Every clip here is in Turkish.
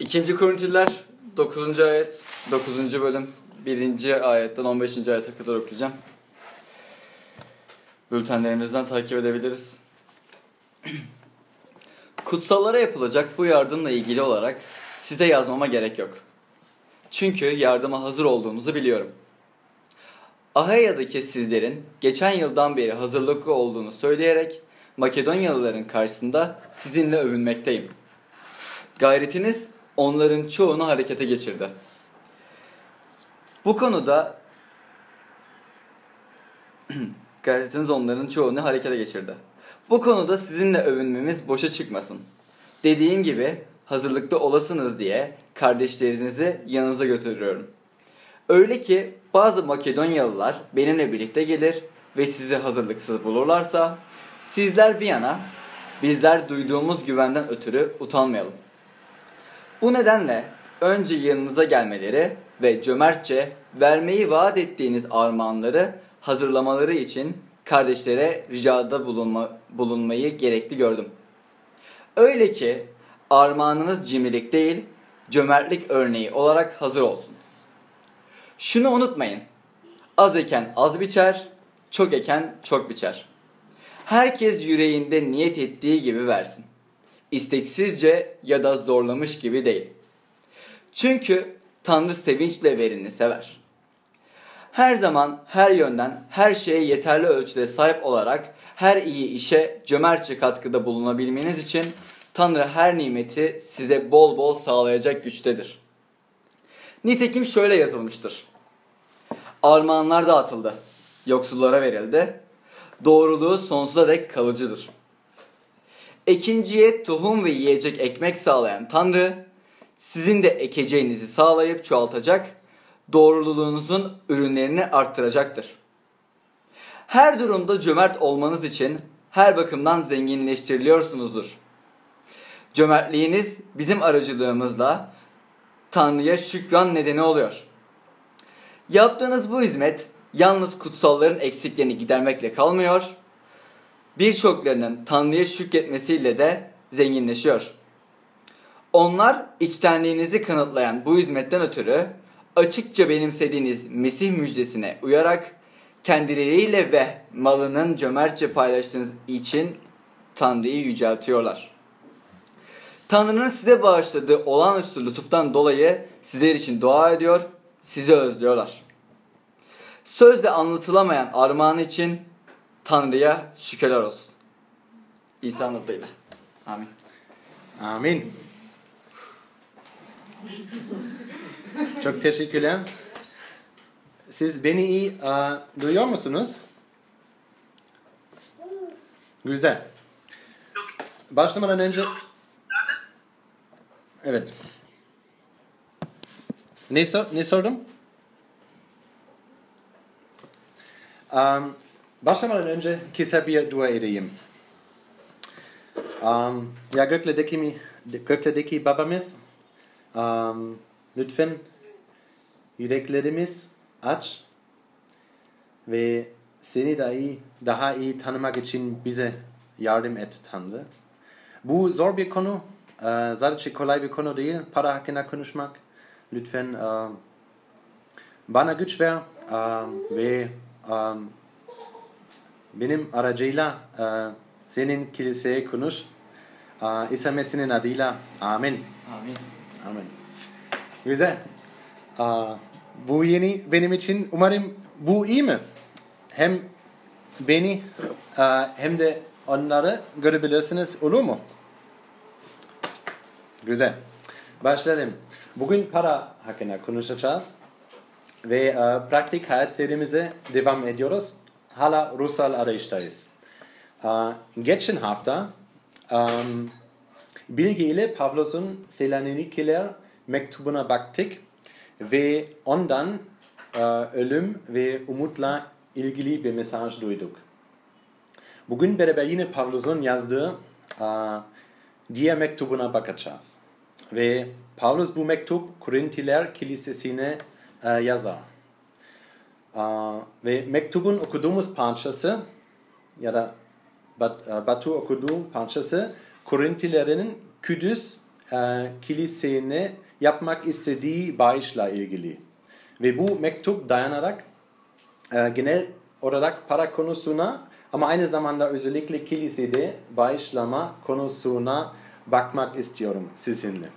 İkinci Korintililer 9. ayet, 9. bölüm 1. ayetten 15. ayete kadar okuyacağım. Bültenlerimizden takip edebiliriz. Kutsallara yapılacak bu yardımla ilgili olarak size yazmama gerek yok. Çünkü yardıma hazır olduğunuzu biliyorum. Ahaya'daki sizlerin geçen yıldan beri hazırlıklı olduğunu söyleyerek Makedonyalıların karşısında sizinle övünmekteyim. Gayretiniz onların çoğunu harekete geçirdi. Bu konuda gayretiniz onların çoğunu harekete geçirdi. Bu konuda sizinle övünmemiz boşa çıkmasın. Dediğim gibi hazırlıklı olasınız diye kardeşlerinizi yanınıza götürüyorum. Öyle ki bazı Makedonyalılar benimle birlikte gelir ve sizi hazırlıksız bulurlarsa sizler bir yana bizler duyduğumuz güvenden ötürü utanmayalım. Bu nedenle önce yanınıza gelmeleri ve cömertçe vermeyi vaat ettiğiniz armağanları hazırlamaları için kardeşlere ricada bulunma, bulunmayı gerekli gördüm. Öyle ki armağanınız cimrilik değil, cömertlik örneği olarak hazır olsun. Şunu unutmayın. Az eken az biçer, çok eken çok biçer. Herkes yüreğinde niyet ettiği gibi versin. İsteksizce ya da zorlamış gibi değil. Çünkü Tanrı sevinçle verini sever. Her zaman her yönden her şeye yeterli ölçüde sahip olarak her iyi işe cömertçe katkıda bulunabilmeniz için Tanrı her nimeti size bol bol sağlayacak güçtedir. Nitekim şöyle yazılmıştır. Armağanlar dağıtıldı, yoksullara verildi, doğruluğu sonsuza dek kalıcıdır. Ekinciye tohum ve yiyecek ekmek sağlayan Tanrı, sizin de ekeceğinizi sağlayıp çoğaltacak, doğruluğunuzun ürünlerini arttıracaktır. Her durumda cömert olmanız için her bakımdan zenginleştiriliyorsunuzdur. Cömertliğiniz bizim aracılığımızla Tanrı'ya şükran nedeni oluyor. Yaptığınız bu hizmet yalnız kutsalların eksiklerini gidermekle kalmıyor, birçoklarının Tanrı'ya şükretmesiyle de zenginleşiyor. Onlar içtenliğinizi kanıtlayan bu hizmetten ötürü açıkça benimsediğiniz Mesih müjdesine uyarak kendileriyle ve malının cömertçe paylaştığınız için Tanrı'yı yüceltiyorlar. Tanrı'nın size bağışladığı olağanüstü lütuftan dolayı sizler için dua ediyor, sizi özlüyorlar. Sözle anlatılamayan armağan için Tanrı'ya şükürler olsun. İsa adıyla. Amin. Amin. Çok teşekkürler. Siz beni iyi uh, duyuyor musunuz? Güzel. Başlamadan önce... Evet. Ne, sor, ne sordum? Um, başlamadan önce kısa bir dua edeyim. Um, ya göklerdeki, mi, göklerdeki babamız, um, lütfen yüreklerimiz aç ve seni daha iyi, daha iyi tanımak için bize yardım et Tanrı. Bu zor bir konu, uh, sadece kolay bir konu değil. Para hakkında konuşmak. Lütfen uh, bana güç ver uh, ve um, benim aracıyla uh, senin kiliseye konuş. Uh, İsa Mesih'in adıyla. Amin. Amin. Amin. Güzel. Uh, bu yeni benim için umarım bu iyi mi? Hem beni uh, hem de onları görebilirsiniz olur mu? Güzel. Başlayalım. Bugün para hakkında konuşacağız. Ve uh, pratik hayat serimize devam ediyoruz. Hala ruhsal arayıştayız. Geçen hafta Bilge ile Pavlus'un Selanikliler mektubuna baktık ve ondan ölüm ve umutla ilgili bir mesaj duyduk. Bugün beraber yine Pavlus'un yazdığı diğer mektubuna bakacağız. Ve Paulus bu mektup Korintiler Kilisesi'ne yazar. Ve mektubun okuduğumuz parçası ya da Bat, uh, Batu okuduğu parçası Korintilerin Kudüs e, kilisene yapmak istediği bağışla ilgili. Ve bu mektup dayanarak e, genel olarak para konusuna ama aynı zamanda özellikle kilisede bağışlama konusuna bakmak istiyorum sizinle.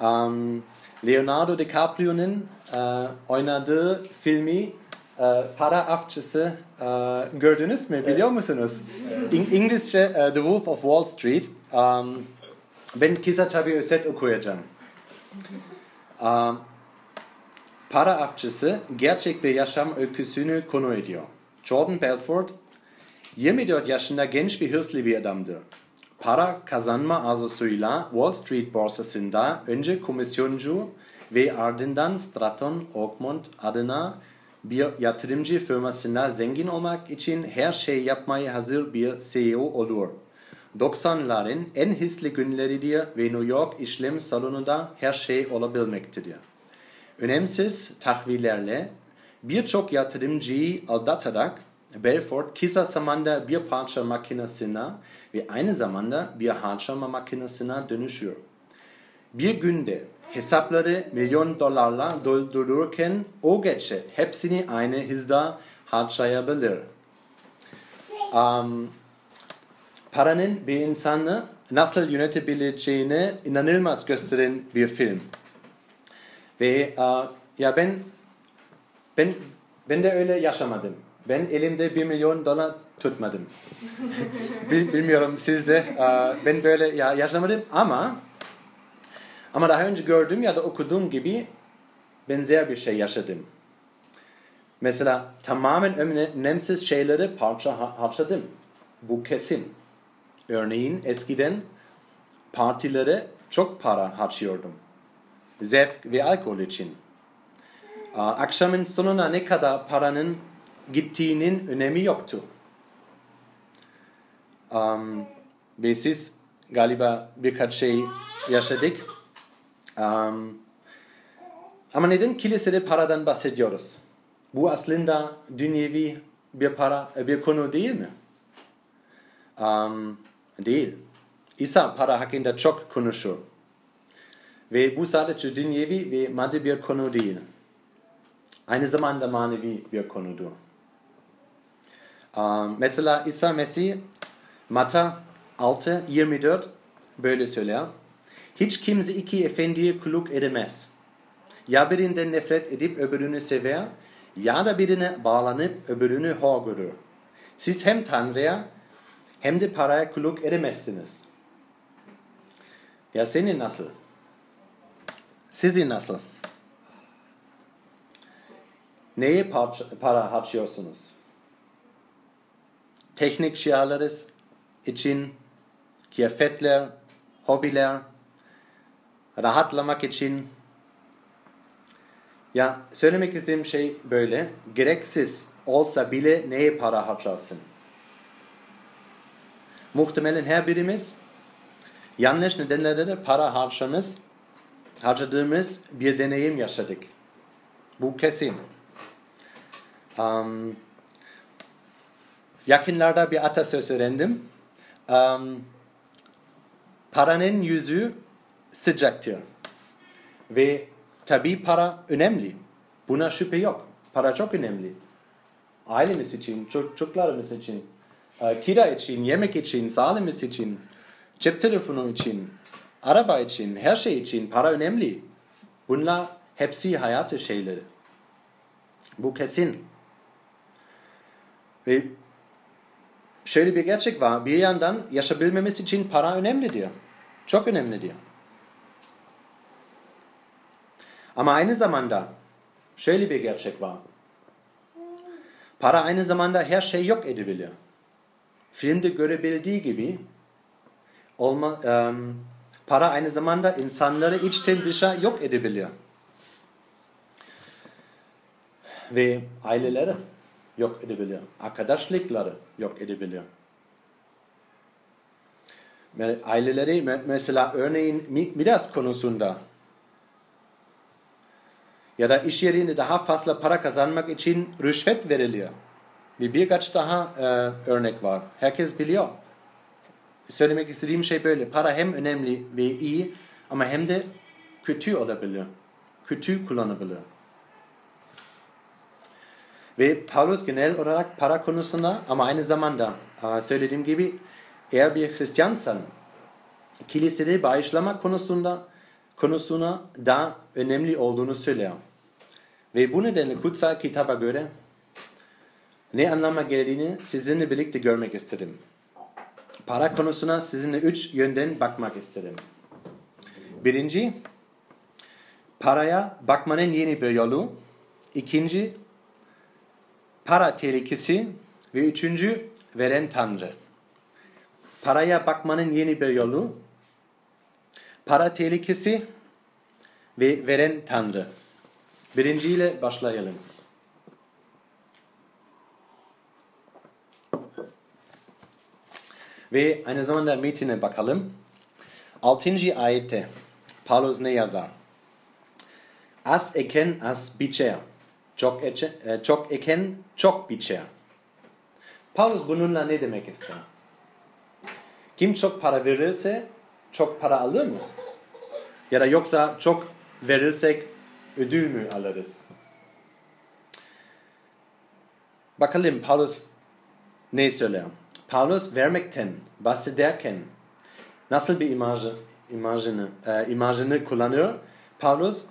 Um, Leonardo DiCaprio'nun e, oynadığı filmi e, Para Avcısı e, gördünüz mü? Biliyor musunuz? İng İngilizce e, The Wolf of Wall Street. Um, ben kısaca bir özet okuyacağım. Um, para avcısı gerçek bir yaşam öyküsünü konu ediyor. Jordan Belfort 24 yaşında genç ve hırslı bir adamdır. Para kazanma arzusuyla Wall Street borsasında önce komisyoncu ve ardından Stratton Oakmont adına bir yatırımcı firmasında zengin olmak için her şey yapmaya hazır bir CEO olur. 90'ların en hızlı günleridir ve New York işlem salonunda her şey olabilmektedir. Önemsiz tahvillerle birçok yatırımcıyı aldatarak Belfort kısa zamanda bir parça makinesine ve aynı zamanda bir harcama makinesine dönüşüyor. Bir günde hesapları milyon dolarla doldururken o gece hepsini aynı hızda harcayabilir. Um, paranın bir insanı nasıl yönetebileceğini inanılmaz gösteren bir film. Ve uh, ya ben ben ben de öyle yaşamadım. Ben elimde bir milyon dolar tutmadım. Bil, bilmiyorum siz de. Ben böyle ya yaşamadım ama ama daha önce gördüm ya da okuduğum gibi benzer bir şey yaşadım. Mesela tamamen önemsiz şeyleri parça harcadım. Bu kesin. Örneğin eskiden partilere çok para harcıyordum. Zevk ve alkol için. Akşamın sonuna ne kadar paranın gittiğinin önemi yoktu. Um, ve siz galiba birkaç şey yaşadık. Um, ama neden kilisede paradan bahsediyoruz? Bu aslında dünyevi bir para, bir konu değil mi? Um, değil. İsa para hakkında çok konuşuyor. Ve bu sadece dünyevi ve maddi bir konu değil. Aynı zamanda manevi bir konudur. Mesela İsa Mesih Mata 6, 24 böyle söyler. Hiç kimse iki efendiye kulluk edemez. Ya birinden nefret edip öbürünü sever ya da birine bağlanıp öbürünü hor görür. Siz hem Tanrı'ya hem de paraya kulluk edemezsiniz. Ya senin nasıl? Sizin nasıl? Neye para harcıyorsunuz? Teknik şeyler için, kıyafetler, hobiler, rahatlamak için. Ya söylemek istediğim şey böyle. Gereksiz olsa bile neye para harcarsın? Muhtemelen her birimiz yanlış nedenlerle de para harcamız, harcadığımız bir deneyim yaşadık. Bu kesin. Um, yakınlarda bir atasöz öğrendim. Um, paranın yüzü sıcaktır. Ve tabi para önemli. Buna şüphe yok. Para çok önemli. Ailemiz için, çocuklarımız için, e, kira için, yemek için, sağlığımız için, cep telefonu için, araba için, her şey için para önemli. Bunlar hepsi hayatı şeyleri. Bu kesin. Ve şöyle bir gerçek var. Bir yandan yaşayabilmemiz için para önemli diyor. Çok önemli diyor. Ama aynı zamanda şöyle bir gerçek var. Para aynı zamanda her şey yok edebiliyor. Filmde görebildiği gibi olma, um, para aynı zamanda insanları içten dışa yok edebiliyor. Ve aileleri yok edebiliyor. Arkadaşlıkları yok edebiliyor. Aileleri mesela örneğin miras konusunda ya da iş yerinde daha fazla para kazanmak için rüşvet veriliyor. Bir birkaç daha e, örnek var. Herkes biliyor. söylemek istediğim şey böyle. Para hem önemli ve iyi ama hem de kötü olabilir. Kötü kullanabilir. Ve Paulus genel olarak para konusunda ama aynı zamanda e, söylediğim gibi eğer bir Hristiyansan kilisede bağışlama konusunda konusuna daha önemli olduğunu söyler. Ve bu nedenle kutsal kitaba göre ne anlama geldiğini sizinle birlikte görmek istedim. Para konusuna sizinle üç yönden bakmak istedim. Birinci, paraya bakmanın yeni bir yolu. İkinci, para tehlikesi. Ve üçüncü, veren Tanrı. Paraya bakmanın yeni bir yolu. Para tehlikesi ve veren Tanrı. Birinciyle başlayalım. Ve aynı zamanda metine bakalım. 6. ayette Paulus ne yazar? Az eken az biçer. Çok, ece, e, çok eken çok biçer. Paulus bununla ne demek ister? Kim çok para verirse çok para alır mı? Ya da yoksa çok verirsek ödül mü alırız? Bakalım Paulus ne söyler? Paulus vermekten bahsederken nasıl bir imajı, imajını, e, imajını kullanıyor? Paulus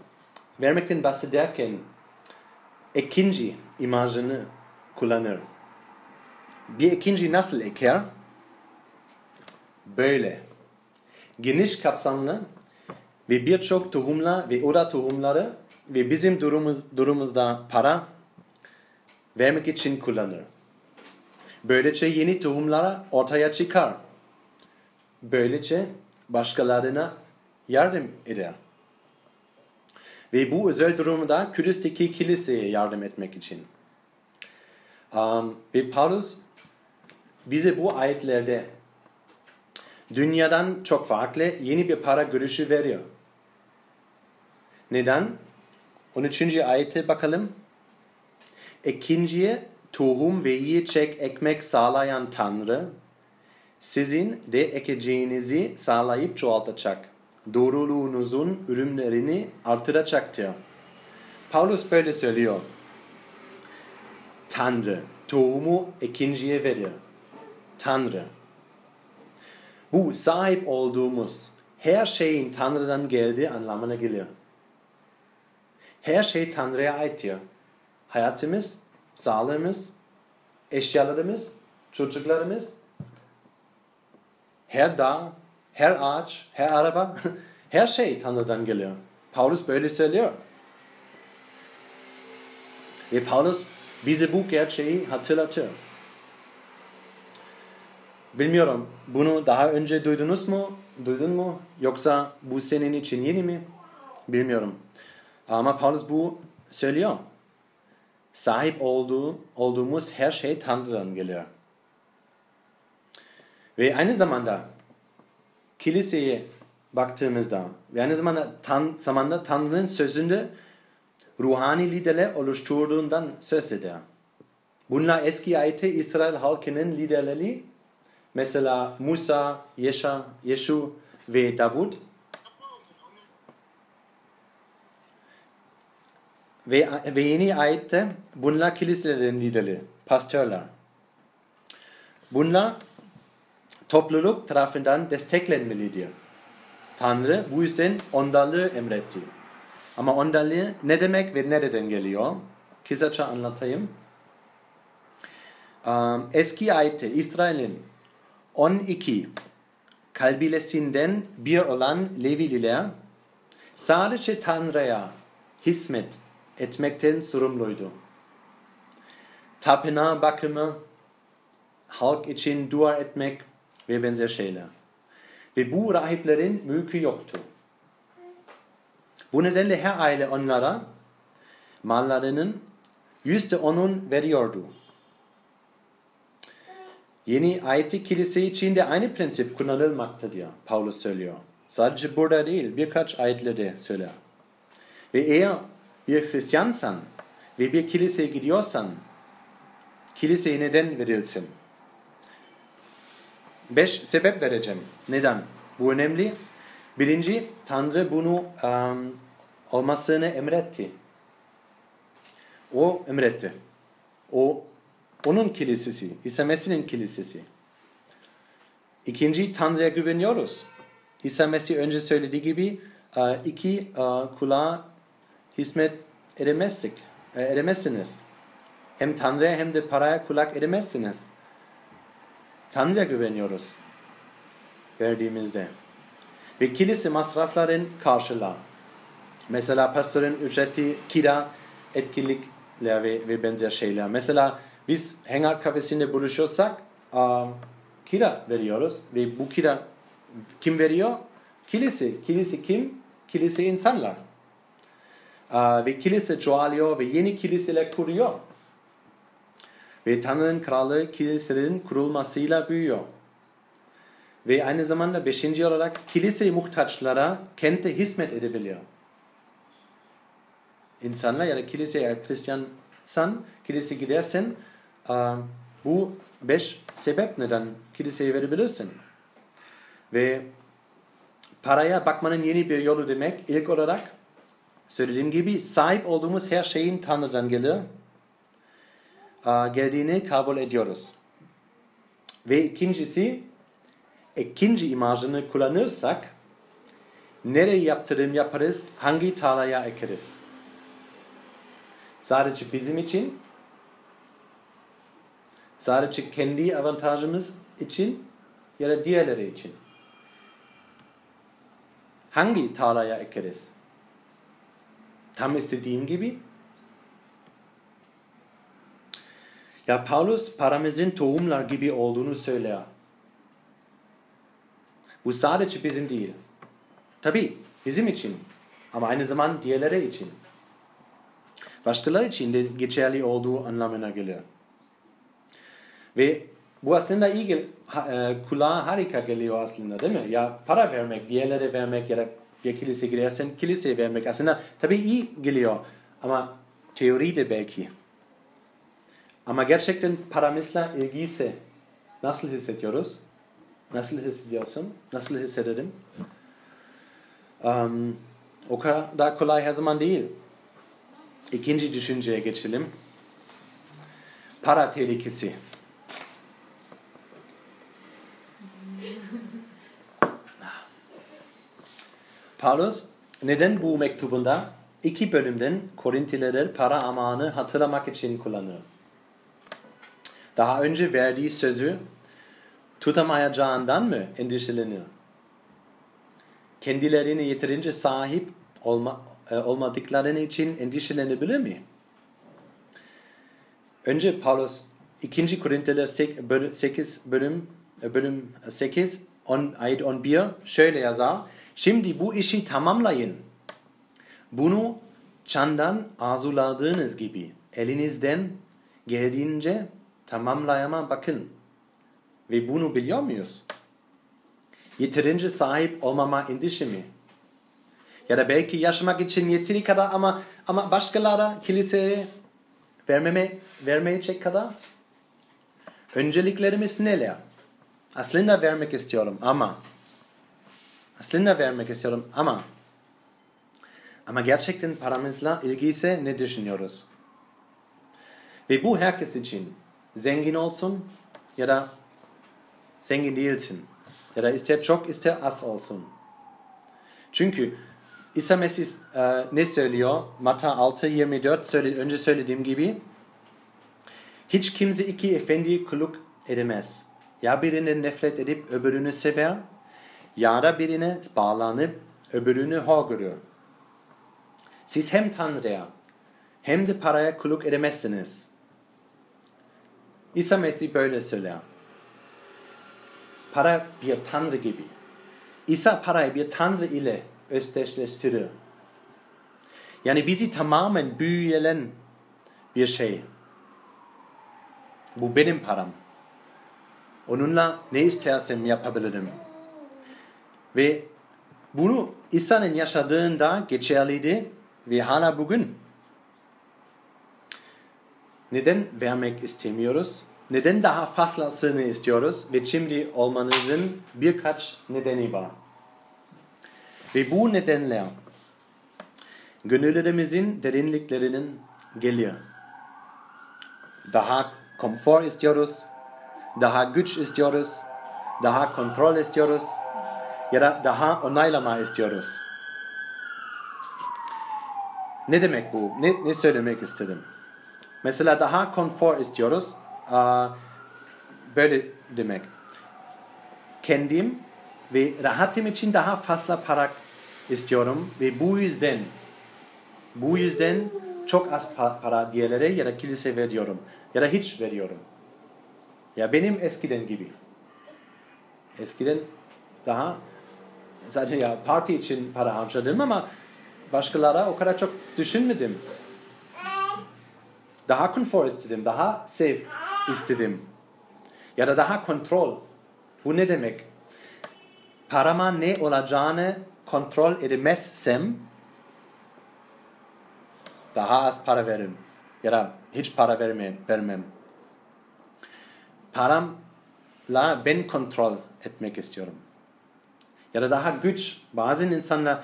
vermekten bahsederken ikinci imajını kullanır. Bir ikinci nasıl eker? Böyle. Geniş kapsamlı ve birçok tohumlar ve oda tohumları ve bizim durumumuz, durumumuzda para vermek için kullanır. Böylece yeni tohumlara ortaya çıkar. Böylece başkalarına yardım eder. Ve bu özel durumda Kudüs'teki kiliseye yardım etmek için. Um, ve Paulus bize bu ayetlerde dünyadan çok farklı yeni bir para görüşü veriyor. Neden? 13. ayete bakalım. İkinciye tohum ve yiyecek ekmek sağlayan Tanrı, sizin de ekeceğinizi sağlayıp çoğaltacak. Doğruluğunuzun ürünlerini artıracaktır. Paulus böyle söylüyor. Tanrı tohumu ikinciye verir. Tanrı. Bu sahip olduğumuz her şeyin Tanrı'dan geldiği anlamına geliyor. Her şey Tanrı'ya aittir. Hayatımız, sağlığımız, eşyalarımız, çocuklarımız, her dağ, her ağaç, her araba, her şey Tanrı'dan geliyor. Paulus böyle söylüyor. Ve Paulus bize bu gerçeği hatırlatıyor. Bilmiyorum, bunu daha önce duydunuz mu? Duydun mu? Yoksa bu senin için yeni mi? Bilmiyorum. Ama Paulus bu söylüyor. Sahip olduğu, olduğumuz her şey Tanrı'dan geliyor. Ve aynı zamanda kiliseye baktığımızda ve aynı zamanda, tan, zamanda Tanrı'nın sözünde ruhani liderler oluşturduğundan söz eder. Bunlar eski ayette İsrail halkının liderleri mesela Musa, Yesha, Yeshu ve Davud ve, ve yeni ayette bunlar kiliselerin lideri, pastörler. Bunlar topluluk tarafından desteklenmelidir. Tanrı bu yüzden ondarlığı emretti. Ama ondarlığı ne demek ve nereden geliyor? Kısaca anlatayım. Eski ayette İsrail'in 12 kalbilesinden bir olan Levililer sadece Tanrı'ya hizmet etmekten sorumluydu. Tapınağı bakımı, halk için dua etmek ve benzer şeyler. Ve bu rahiplerin mülkü yoktu. Bu nedenle her aile onlara mallarının yüzde onun veriyordu. Yeni ayeti kilise için de aynı prensip kullanılmaktadır. Paulus söylüyor. Sadece burada değil birkaç ayetlerde söyler. Ve eğer bir Hristiyansan ve bir kiliseye gidiyorsan kiliseye neden verilsin? Beş sebep vereceğim. Neden? Bu önemli. Birinci, Tanrı bunu um, olmasını emretti. O emretti. O onun kilisesi, İsa Mesih'in kilisesi. İkinci, Tanrı'ya güveniyoruz. İsa Mesih önce söylediği gibi iki kulağa hizmet edemezsek, edemezsiniz. Hem Tanrı'ya hem de paraya kulak edemezsiniz. Tanrı'ya güveniyoruz verdiğimizde. Ve kilise masrafların karşılar. Mesela pastörün ücreti, kira, etkinlikler ve, ve benzer şeyler. Mesela biz hangout kafesinde buluşuyorsak kira veriyoruz ve bu kira kim veriyor? Kilise. Kilise kim? Kilise insanlar. Ve kilise çoğalıyor ve yeni kiliseler kuruyor. Ve Tanrı'nın kralı kiliselerin kurulmasıyla büyüyor. Ve aynı zamanda beşinci olarak kilise muhtaçlara kente hizmet edebiliyor. İnsanlar ya da kiliseye Hristiyansan, kilise gidersen bu beş sebep neden kiliseye verebilirsin. Ve paraya bakmanın yeni bir yolu demek ilk olarak söylediğim gibi sahip olduğumuz her şeyin Tanrı'dan gelir. Geldiğini kabul ediyoruz. Ve ikincisi ikinci imajını kullanırsak nereye yaptırım yaparız, hangi tarlaya ekeriz? Sadece bizim için, sadece kendi avantajımız için ya da diğerleri için. Hangi tarlaya ekeriz? Tam istediğim gibi. Ya Paulus paramızın tohumlar gibi olduğunu söyler. Bu sadece bizim değil. Tabi bizim için ama aynı zaman diğerleri için. Başkaları için de geçerli olduğu anlamına gelir. Ve bu aslında iyi e, kulağa harika geliyor aslında değil mi? Ya para vermek, diğerlere vermek ya da bir kilise gidersen kiliseye vermek aslında tabi iyi geliyor. Ama teoride belki. Ama gerçekten paramızla ilgisi nasıl hissediyoruz? Nasıl hissediyorsun? Nasıl hissederim? Um, o kadar kolay her zaman değil. İkinci düşünceye geçelim. Para tehlikesi. Paulus neden bu mektubunda iki bölümden Korintileri para amanı hatırlamak için kullanıyor? Daha önce verdiği sözü tutamayacağından mı endişeleniyor? Kendilerine yeterince sahip olma, e, olmadıklarını için endişelenebilir mi? Önce Paulus 2. Korintiler 8 bölüm, e, bölüm 8 on, ayet 11 şöyle yazar. Şimdi bu işi tamamlayın. Bunu çandan arzuladığınız gibi elinizden geldiğince tamamlayama bakın. Ve bunu biliyor muyuz? Yeterince sahip olmama endişe mi? Ya da belki yaşamak için yeteri kadar ama ama başkalara kiliseye vermeme, vermeyecek kadar. Önceliklerimiz neler? Aslında vermek istiyorum ama aslında vermek istiyorum ama ama gerçekten paramızla ilgisi ne düşünüyoruz? Ve bu herkes için zengin olsun ya da zengin değilsin. Ya da ister çok ister az olsun. Çünkü İsa Mesih e, ne söylüyor? Mata 6, 24 söyle, önce söylediğim gibi hiç kimse iki efendi kuluk edemez. Ya birine nefret edip öbürünü sever ya da birine bağlanıp öbürünü hor görür. Siz hem Tanrı'ya hem de paraya kuluk edemezsiniz. İsa Mesih böyle söyler. Para bir tanrı gibi. İsa parayı bir tanrı ile özdeşleştirir. Yani bizi tamamen büyüyen bir şey. Bu benim param. Onunla ne istersem yapabilirim. Ve bunu İsa'nın yaşadığında geçerliydi ve hala bugün. Neden vermek istemiyoruz? neden daha fazlasını istiyoruz ve şimdi olmanızın birkaç nedeni var. Ve bu nedenler gönüllerimizin derinliklerinin geliyor. Daha konfor istiyoruz, daha güç istiyoruz, daha kontrol istiyoruz ya da daha onaylama istiyoruz. Ne demek bu? Ne, ne söylemek istedim? Mesela daha konfor istiyoruz. Böyle demek. Kendim ve rahatım için daha fazla para istiyorum ve bu yüzden bu yüzden çok az pa- para diğerlere ya da kilise veriyorum ya da hiç veriyorum. Ya benim eskiden gibi. Eskiden daha zaten ya parti için para harcadım ama başkalara o kadar çok düşünmedim. Daha konfor istedim, daha safe istedim. Ya da daha kontrol. Bu ne demek? Parama ne olacağını kontrol edemezsem daha az para veririm. Ya da hiç para vermem. vermem. Paramla ben kontrol etmek istiyorum. Ya da daha güç. Bazı insanlar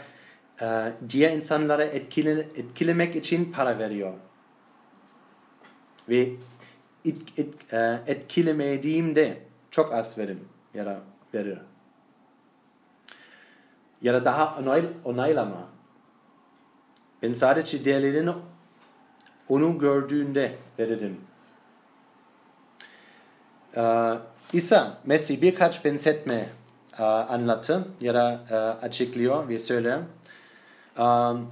e, diğer insanları etkile, etkilemek için para veriyor. Ve et, et, e, etkilemediğimde çok az verim ya da verir. Ya da daha onay, onaylama. Ben sadece diğerlerini onu gördüğünde veririm. Ee, İsa Messi birkaç benzetme e, anlattı ya da e, açıklıyor ve söyler. Um,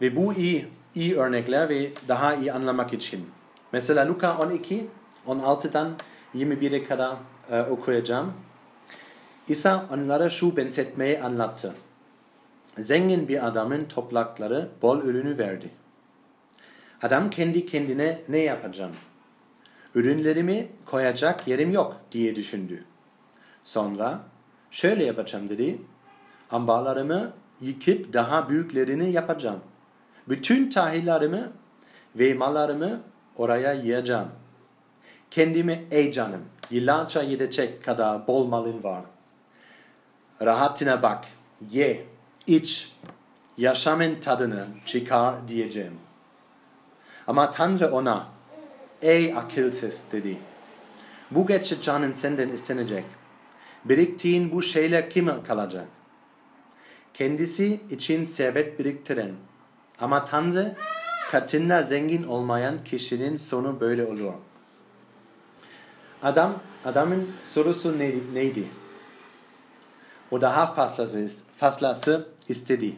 ve bu iyi, iyi örnekler ve daha iyi anlamak için. Mesela Luka 12, 16'dan 21'e kadar e, okuyacağım. İsa onlara şu benzetmeyi anlattı. Zengin bir adamın toplakları bol ürünü verdi. Adam kendi kendine ne yapacağım? Ürünlerimi koyacak yerim yok diye düşündü. Sonra şöyle yapacağım dedi. Ambarlarımı yıkıp daha büyüklerini yapacağım. Bütün tahillerimi ve mallarımı oraya yiyeceğim. Kendime ey canım yıllarca yedecek kadar bol malın var. Rahatına bak, ye, iç, yaşamın tadını çıkar diyeceğim. Ama Tanrı ona, ey akılsız dedi. Bu gece canın senden istenecek. Biriktiğin bu şeyler kime kalacak? Kendisi için servet biriktiren. Ama Tanrı katında zengin olmayan kişinin sonu böyle olur. Adam, adamın sorusu neydi? neydi? O daha fazlası, fazlası istedi.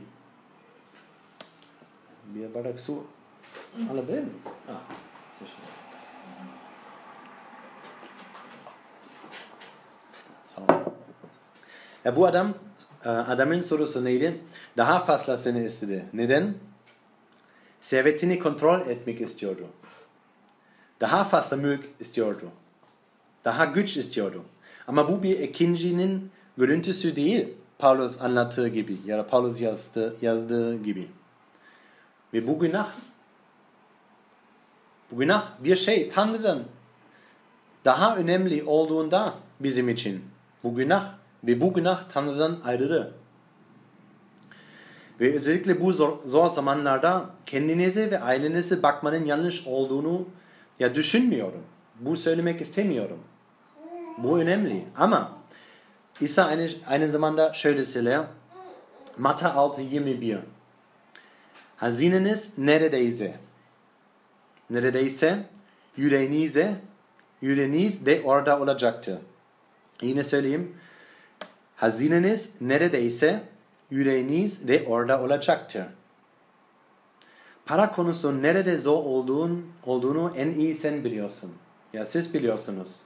Bir bardak su alabilir miyim? Tamam. Ya bu adam, e, adamın sorusu neydi? Daha fazlasını istedi. Neden? Servetini kontrol etmek istiyordu. Daha fazla mülk istiyordu. Daha güç istiyordu. Ama bu bir ikincinin görüntüsü değil. Paulus anlattığı gibi ya da Paulus yazdı, yazdığı gibi. Ve bu günah bu günah bir şey Tanrı'dan daha önemli olduğunda bizim için. Bu günah ve bu günah Tanrı'dan ayrı. Ve özellikle bu zor, zor zamanlarda kendinize ve ailenize bakmanın yanlış olduğunu ya düşünmüyorum. Bu söylemek istemiyorum. Bu önemli. Ama İsa aynı, aynı zamanda şöyle söylüyor. Matta 6.21 Hazineniz neredeyse neredeyse yüreğinize yüreğiniz de orada olacaktır. Yine söyleyeyim. Hazineniz neredeyse yüreğiniz de orada olacaktır. Para konusu nerede zor olduğun, olduğunu en iyi sen biliyorsun. Ya siz biliyorsunuz.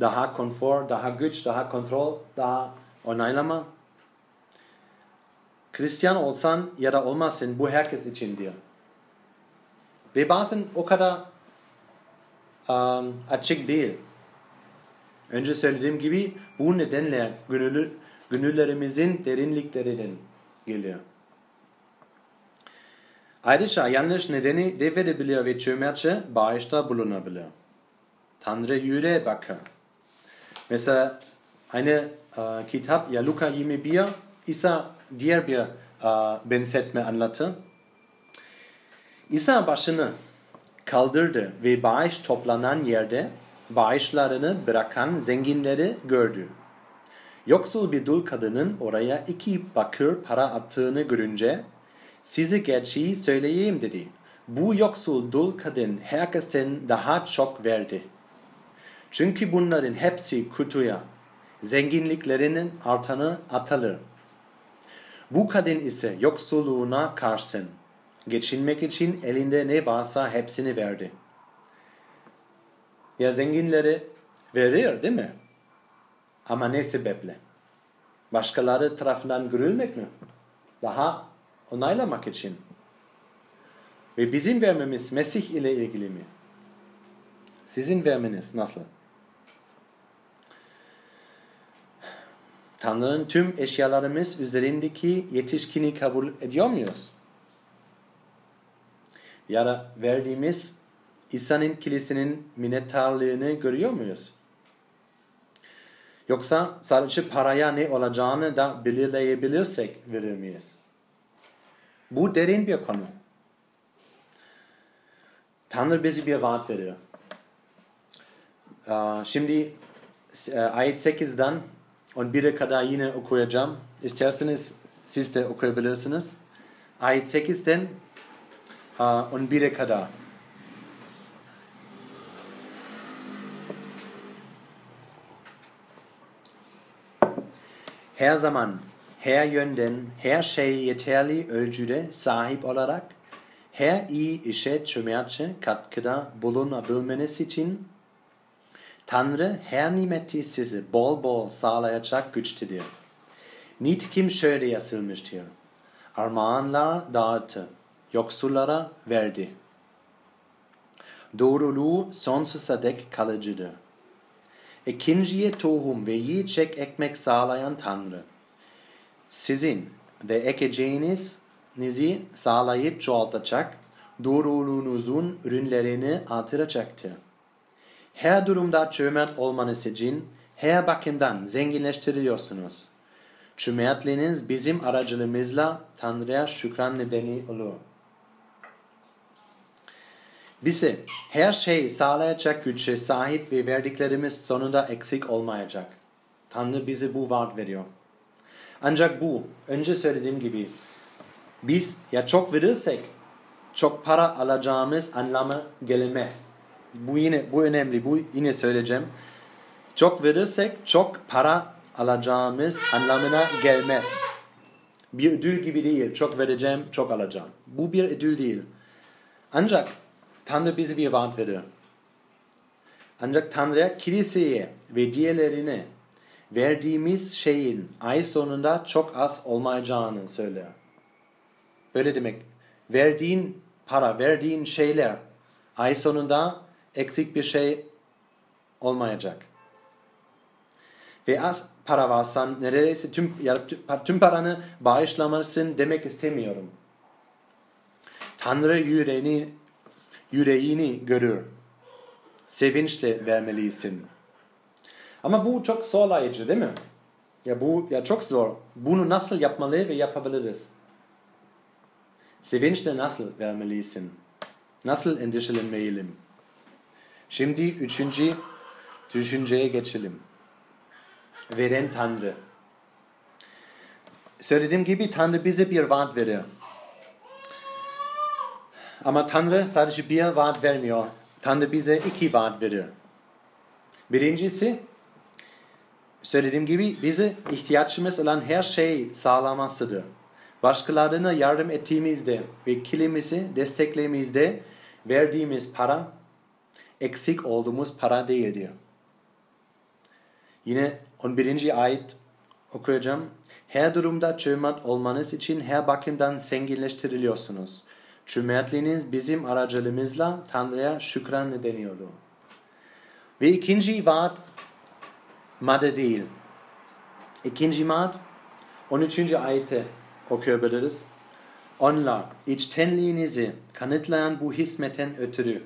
Daha konfor, daha güç, daha kontrol, daha onaylama. Hristiyan olsan ya da olmazsın bu herkes için diyor. Ve bazen o kadar um, açık değil. Önce söylediğim gibi bu nedenle gönüllü, gönüllerimizin derinliklerinden geliyor. Ayrıca yanlış nedeni devredebilir ve cömertçe bağışta bulunabilir. Tanrı yüreğe bakar. Mesela eine e, kitap ya Luka 21 İsa diğer bir e, benzetme anlatır. İsa başını kaldırdı ve bağış toplanan yerde bağışlarını bırakan zenginleri gördü. Yoksul bir dul kadının oraya iki bakır para attığını görünce size gerçeği söyleyeyim dedi. Bu yoksul dul kadın herkesten daha çok verdi. Çünkü bunların hepsi kutuya, zenginliklerinin artanı atılır. Bu kadın ise yoksulluğuna karşın, geçinmek için elinde ne varsa hepsini verdi. Ya zenginleri verir değil mi? Ama ne sebeple? Başkaları tarafından görülmek mi? Daha onaylamak için. Ve bizim vermemiz Mesih ile ilgili mi? Sizin vermeniz nasıl? Tanrı'nın tüm eşyalarımız üzerindeki yetişkini kabul ediyor muyuz? Ya verdiğimiz İsa'nın kilisinin minnettarlığını görüyor muyuz? Yoksa sadece paraya ne olacağını da belirleyebilirsek verir miyiz? Bu derin bir konu. Tanrı bize bir vaat veriyor. Şimdi ayet 8'den 11'e kadar yine okuyacağım. İsterseniz siz de okuyabilirsiniz. Ayet 8'den 11'e kadar. Her zaman, her yönden, her şey yeterli ölçüde sahip olarak her iyi işe cömertçe katkıda bulunabilmeniz için Tanrı her nimeti size bol bol sağlayacak güçtedir. Nitekim şöyle yazılmıştır. Armağanlar dağıttı, yoksullara verdi. Doğruluğu sonsuza dek kalıcıdır. İkinciye tohum ve yiyecek ekmek sağlayan Tanrı, sizin ve ekeceğinizi sağlayıp çoğaltacak, doğruluğunuzun ürünlerini artıracaktır. Her durumda cömert olmanız için her bakımdan zenginleştiriliyorsunuz. Cömertliğiniz bizim aracılığımızla Tanrı'ya şükran nedeni olur. Bize her şey sağlayacak güce sahip ve verdiklerimiz sonunda eksik olmayacak. Tanrı bize bu vaat veriyor. Ancak bu, önce söylediğim gibi, biz ya çok verirsek çok para alacağımız anlamı gelemez. Bu yine bu önemli. Bu yine söyleyeceğim. Çok verirsek çok para alacağımız anlamına gelmez. Bir ödül gibi değil. Çok vereceğim, çok alacağım. Bu bir ödül değil. Ancak Tanrı bize bir vaat veriyor. Ancak Tanrı'ya kiliseye ve diğerlerine verdiğimiz şeyin ay sonunda çok az olmayacağını söyler. Böyle demek. Verdiğin para, verdiğin şeyler ay sonunda eksik bir şey olmayacak. Ve az para varsan neredeyse tüm, tüm paranı bağışlamalısın demek istemiyorum. Tanrı yüreğini yüreğini görür. Sevinçle vermelisin. Ama bu çok zorlayıcı değil mi? Ya bu ya çok zor. Bunu nasıl yapmalı ve yapabiliriz? Sevinçle nasıl vermelisin? Nasıl endişelenmeyelim? Şimdi üçüncü düşünceye geçelim. Veren Tanrı. Söylediğim gibi Tanrı bize bir vaat veriyor. Ama Tanrı sadece bir vaat vermiyor. Tanrı bize iki vaat veriyor. Birincisi, söylediğim gibi bize ihtiyacımız olan her şey sağlamasıdır. Başkalarına yardım ettiğimizde ve kilimizi desteklememizde verdiğimiz para eksik olduğumuz para değildir. Yine 11. ayet okuyacağım. Her durumda cömert olmanız için her bakımdan zenginleştiriliyorsunuz. Cömertliğiniz bizim aracılığımızla Tanrı'ya şükran nedeniyordu. Ve ikinci vaat madde değil. İkinci vaat 13. ayette okuyabiliriz. Onlar içtenliğinizi kanıtlayan bu hizmetten ötürü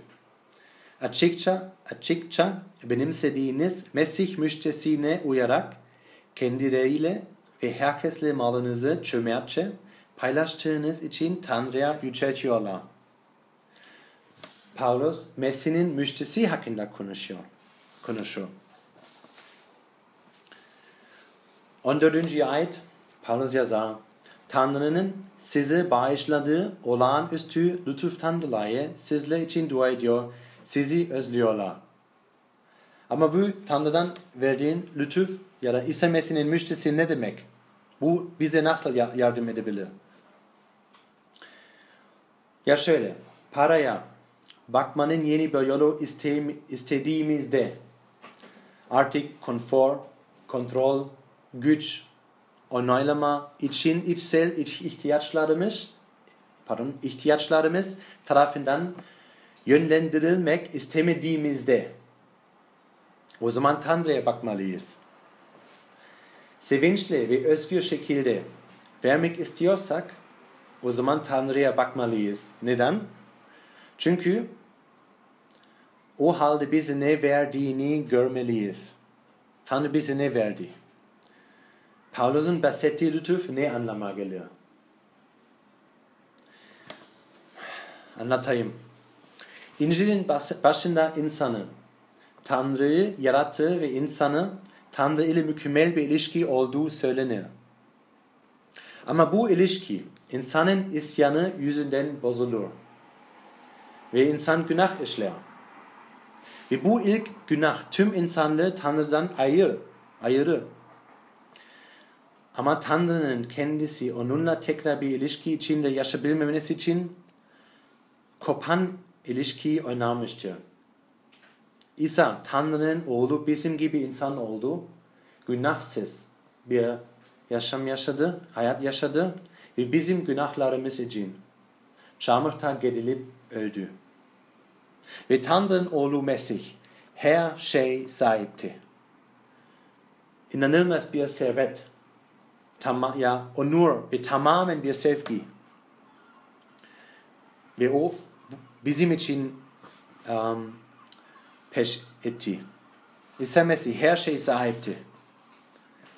açıkça, açıkça benimsediğiniz Mesih müjdesine uyarak kendileriyle ve herkesle malınızı cömertçe paylaştığınız için Tanrı'ya yüceltiyorlar. Paulus Mesih'in müjdesi hakkında konuşuyor. konuşuyor. 14. ayet Paulus yazar. Tanrı'nın size bağışladığı olağanüstü lütuftan dolayı sizler için dua ediyor, sizi özlüyorlar. Ama bu Tanrı'dan verdiğin lütuf ya da İsa Mesih'in müjdesi ne demek? Bu bize nasıl yardım edebilir? Ya şöyle, paraya bakmanın yeni bir yolu istediğimizde artık konfor, kontrol, güç, onaylama için içsel ihtiyaçlarımız pardon, ihtiyaçlarımız tarafından yönlendirilmek istemediğimizde o zaman Tanrı'ya bakmalıyız. Sevinçli ve özgür şekilde vermek istiyorsak o zaman Tanrı'ya bakmalıyız. Neden? Çünkü o halde bize ne verdiğini görmeliyiz. Tanrı bize ne verdi? Paulus'un bahsettiği lütuf ne anlama geliyor? Anlatayım. İncil'in başında insanı, Tanrı'yı yarattığı ve insanı Tanrı ile mükemmel bir ilişki olduğu söylenir. Ama bu ilişki insanın isyanı yüzünden bozulur. Ve insan günah işler. Ve bu ilk günah tüm insanlığı Tanrı'dan ayır, ayırır. Ama Tanrı'nın kendisi onunla tekrar bir ilişki içinde yaşayabilmemiz için kopan ilişkiyi oynamıştır. İsa Tanrı'nın oğlu bizim gibi insan oldu. Günahsız bir yaşam yaşadı, hayat yaşadı ve bizim günahlarımız için çamurta gerilip öldü. Ve Tanrı'nın oğlu Mesih her şey sahipti. İnanılmaz bir servet Tama, ya onur ve tamamen bir sevgi. Ve o bizim için um, peş etti. İsa Mesih her şey sahipti.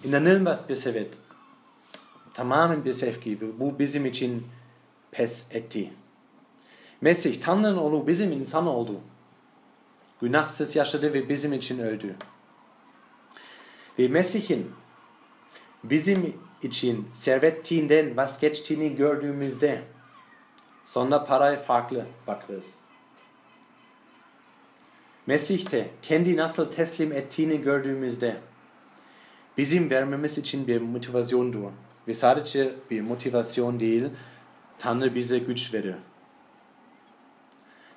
İnanılmaz bir sevet. Tamamen bir sevgi bu bizim için pes etti. Mesih Tanrı'nın oğlu bizim insan oldu. Günahsız yaşadı ve bizim için öldü. Ve Mesih'in bizim için servettiğinden vazgeçtiğini gördüğümüzde sonra paraya farklı bakarız. Mesih'te kendi nasıl teslim ettiğini gördüğümüzde bizim vermemiz için bir motivasyondur. Ve sadece bir motivasyon değil, Tanrı bize güç verir.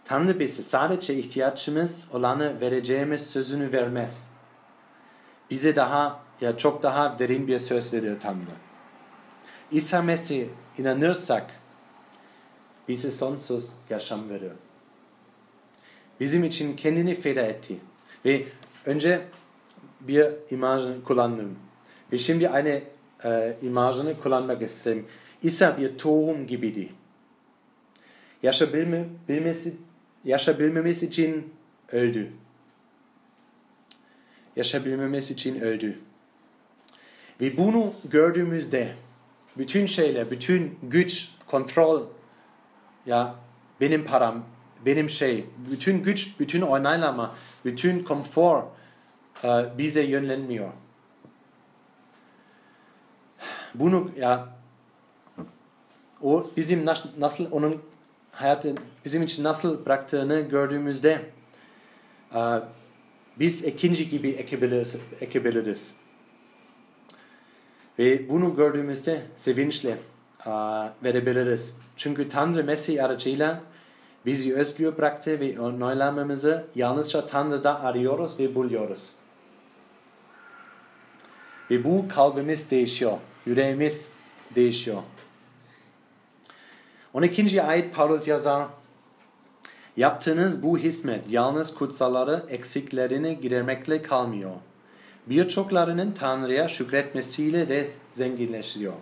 Tanrı bize sadece ihtiyacımız olanı vereceğimiz sözünü vermez. Bize daha ya çok daha derin bir söz veriyor Tanrı. İsa Mesih inanırsak bize sonsuz yaşam veriyor. Bizim için kendini feda etti. Ve önce bir imajını kullandım. Ve şimdi eine e, imajını kullanmak istedim. İsa bir tohum gibiydi. Yaşayabilmesi, yaşayabilmemiz için öldü. Yaşayabilmemiz için öldü. Ve bunu gördüğümüzde bütün şeyler, bütün güç, kontrol, ya benim param, benim şey, bütün güç, bütün onaylama, bütün konfor e, bize yönlenmiyor. Bunu ya o bizim nasıl, nasıl onun hayatı bizim için nasıl bıraktığını gördüğümüzde e, biz ikinci gibi ekebiliriz. ekebiliriz. Ve bunu gördüğümüzde sevinçle uh, verebiliriz. Çünkü Tanrı Mesih aracıyla bizi özgür bıraktı ve onaylamamızı yalnızca Tanrı'da arıyoruz ve buluyoruz. Ve bu kalbimiz değişiyor. Yüreğimiz değişiyor. 12. ayet Paulus yazar. Yaptığınız bu hizmet yalnız kutsalları eksiklerini gidermekle kalmıyor birçoklarının Tanrı'ya şükretmesiyle de zenginleşiyor.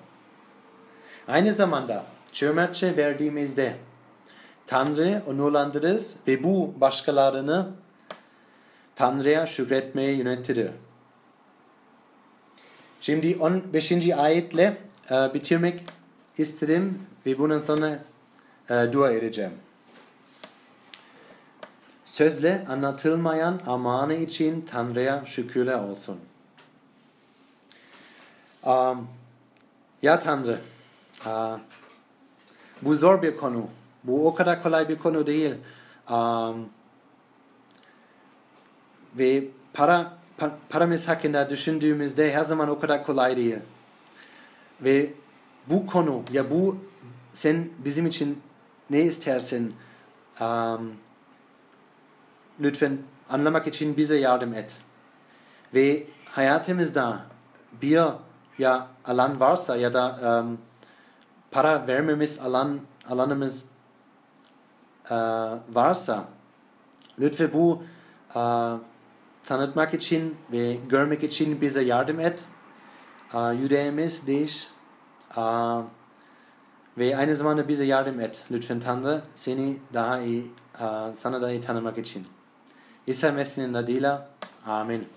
Aynı zamanda cömertçe verdiğimizde Tanrı onurlandırırız ve bu başkalarını Tanrı'ya şükretmeye yöneltir. Şimdi 15. ayetle e, bitirmek isterim ve bundan sonra e, dua edeceğim. Sözle anlatılmayan amanı için Tanrı'ya şükürler olsun. Um, ya Tanrı, uh, bu zor bir konu. Bu o kadar kolay bir konu değil. Um, ve para, pa, paramız hakkında düşündüğümüzde her zaman o kadar kolay değil. Ve bu konu, ya bu sen bizim için ne istersin? Um, lütfen anlamak için bize yardım et. Ve hayatımızda bir ya alan varsa ya da um, para vermemiz alan alanımız uh, varsa lütfen bu uh, tanıtmak için ve görmek için bize yardım et. Yüreğimiz değiş ve aynı zamanda bize yardım et. Lütfen Tanrı seni daha iyi, sana daha iyi tanımak için. İsa Mesih'in adıyla. Amin.